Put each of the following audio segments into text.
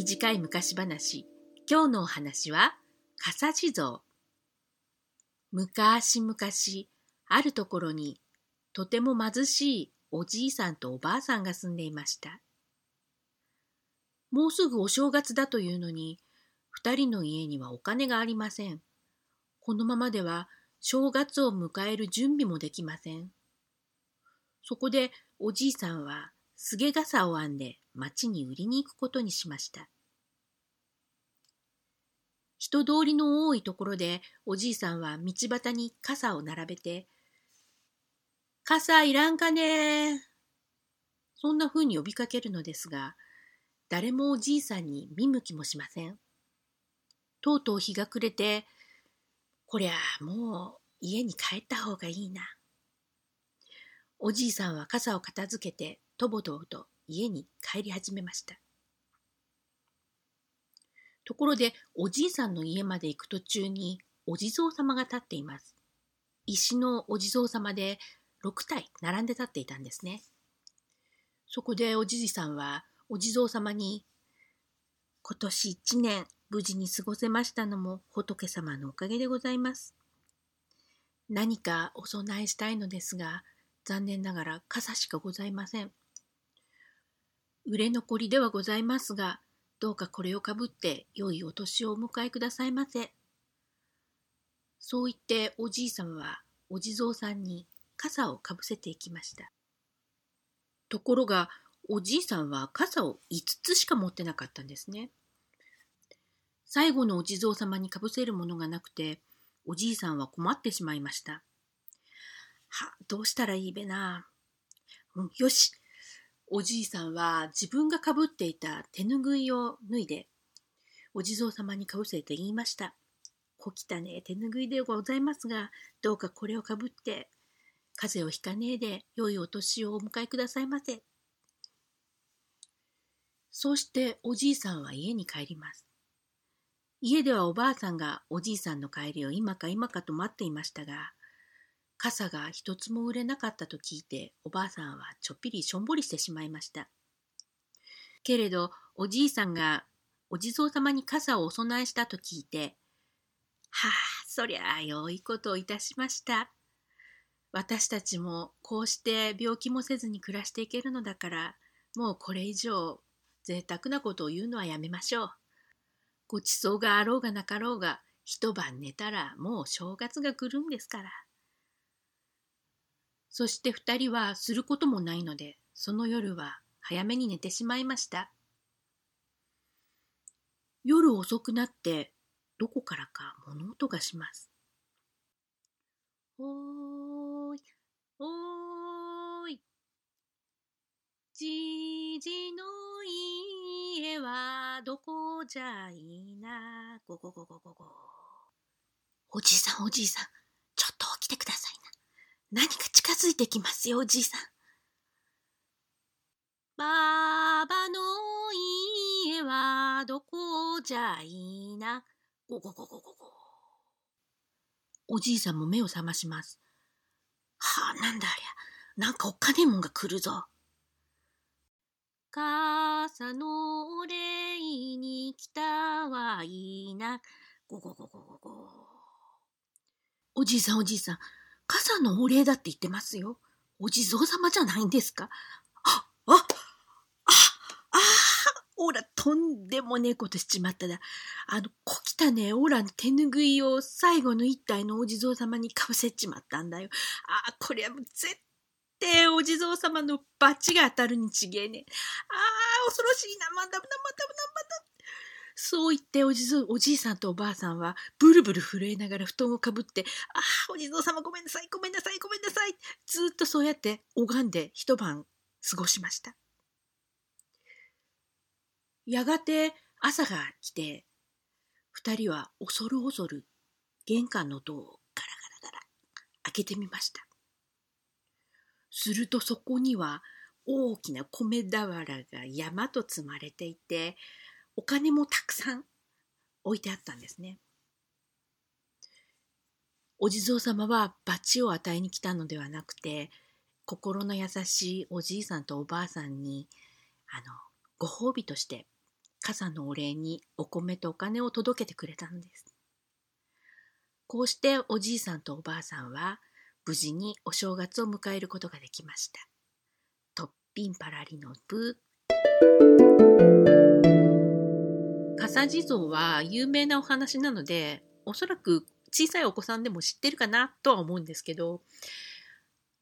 短い昔話。今日のお話は、笠地蔵。昔々、あるところに、とても貧しいおじいさんとおばあさんが住んでいました。もうすぐお正月だというのに、二人の家にはお金がありません。このままでは正月を迎える準備もできません。そこでおじいさんはすげ傘を編んで町に売りに行くことにしました。人通りの多いところでおじいさんは道端に傘を並べて、傘いらんかねそんな風に呼びかけるのですが、誰もおじいさんに見向きもしません。とうとう日が暮れて、こりゃもう家に帰った方がいいな。おじいさんは傘を片付けてとぼとぼと家に帰り始めました。ところで、おじいさんの家まで行く途中にお地蔵様が立っています。石のお地蔵様で6体並んで立っていたんですね。そこでおじいさんはお地蔵様に、今年一年無事に過ごせましたのも仏様のおかげでございます。何かお供えしたいのですが、残念ながら傘しかございません。売れ残りではございますが、どうかこれをかぶって良いお年をお迎えくださいませ。そう言っておじいさんはお地蔵さんに傘をかぶせていきました。ところがおじいさんは傘を5つしか持ってなかったんですね。最後のお地蔵様にかぶせるものがなくて、おじいさんは困ってしまいました。は、どうしたらいいべな。うん、よし、おじいさんは自分がかぶっていた手ぬぐいを脱いで、お地蔵様にかぶせて言いました。小汚ね手ぬぐいでございますが、どうかこれをかぶって、風邪をひかねえで良いお年をお迎えくださいませ。そうしておじいさんは家に帰ります。家ではおばあさんがおじいさんの帰りを今か今かと待っていましたが、傘が一つも売れなかったと聞いておばあさんはちょっぴりしょんぼりしてしまいました。けれどおじいさんがお地蔵様に傘をお供えしたと聞いて、はあ、そりゃあ良いことをいたしました。私たちもこうして病気もせずに暮らしていけるのだから、もうこれ以上贅沢なことを言うのはやめましょう。ごちそうがあろうがなかろうが、一晩寝たらもう正月が来るんですから。そして二人はすることもないので、その夜は早めに寝てしまいました。夜遅くなって、どこからか物音がします。おーい、おーい。じじの家はどこじゃいな。ごごごごごご。おじいさんおじいさん、ちょっと起きてくださいな。何かづいてきますよ、おじいさん。ばばの家はどこじゃいな？ごごごごごご。おじいさんも目を覚まします。はあ、なんだありゃ。なんかおっかねえもんが来るぞ。傘のお礼に来たはいいな。ごごごごごご。おじいさんおじいさん、傘のお礼だって言ってますよ。お地蔵様じゃないんですか。あ、あ、あ、あ、おら、とんでもねえことしちまっただ。あの、小汚ねえオラの手ぬぐいを最後の一体のお地蔵様にかぶせちまったんだよ。あ、これはもう絶対お地蔵様の罰が当たるにちげえね。ああ、恐ろしいな。まだまだまだまだまだ。そう言っておじおじいさんとおばあさんはブルブル震えながら布団をかぶって、ああ、お地蔵様ごめんなさい、ごめんなさい、ごめんなさい。ずっとそうやって拝んで一晩過ごしました。やがて朝が来て、二人は恐る恐る玄関の戸をガラガラガラ開けてみました。するとそこには大きな米俵が山と積まれていて、お金もたくさん置いてあったんですね。お地蔵様は罰を与えに来たのではなくて、心の優しいおじいさんとおばあさんに、あの、ご褒美として傘のお礼にお米とお金を届けてくれたのです。こうしておじいさんとおばあさんは無事にお正月を迎えることができました。とっぴんパラリのブ笠地蔵は有名なお話なのでおそらく小さいお子さんでも知ってるかなとは思うんですけど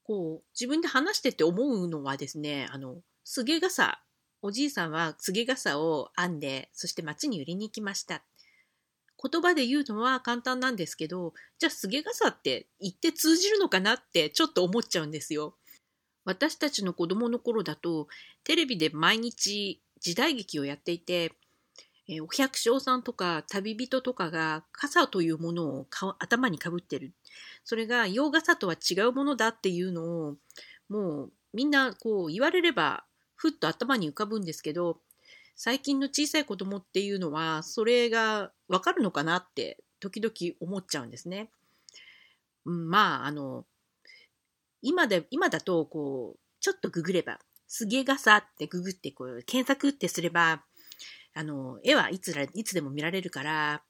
こう自分で話してて思うのはですねあのすげ傘おじいさんはすげ傘を編んでそして町に売りに行きました。言葉で言うのは簡単なんですけどじゃあすげ傘って言って通じるのかなってちょっと思っちゃうんですよ。私たちの子供の頃だとテレビで毎日時代劇をやっていてえー、お百姓さんとか旅人とかが傘というものを頭にかぶってる。それが洋傘とは違うものだっていうのをもうみんなこう言われればふっと頭に浮かぶんですけど最近の小さい子供っていうのはそれがわかるのかなって時々思っちゃうんですね。うん、まああの今で今だとこうちょっとググれば「すげ傘」ってググってこう検索ってすればあの、絵はいつら、いつでも見られるから、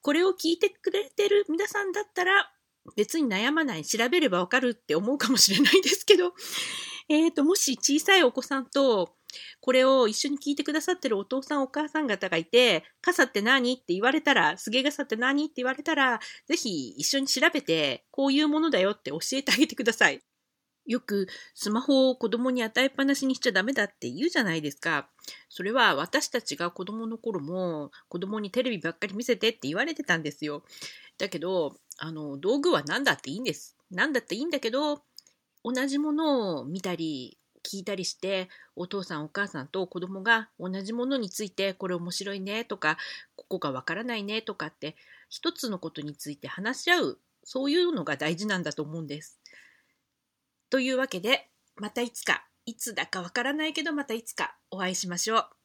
これを聞いてくれてる皆さんだったら、別に悩まない、調べればわかるって思うかもしれないですけど、えっ、ー、と、もし小さいお子さんと、これを一緒に聞いてくださってるお父さんお母さん方がいて、傘って何って言われたら、すげえ傘って何って言われたら、ぜひ一緒に調べて、こういうものだよって教えてあげてください。よくスマホを子供に与えっぱなしにしちゃダメだって言うじゃないですか。それは私たちが子供の頃も子供にテレビばっかり見せてって言われてたんですよ。だけど、あの、道具は何だっていいんです。何だっていいんだけど、同じものを見たり聞いたりして、お父さんお母さんと子供が同じものについてこれ面白いねとか、ここがわからないねとかって、一つのことについて話し合う、そういうのが大事なんだと思うんです。というわけで、またいつか、いつだかわからないけど、またいつかお会いしましょう。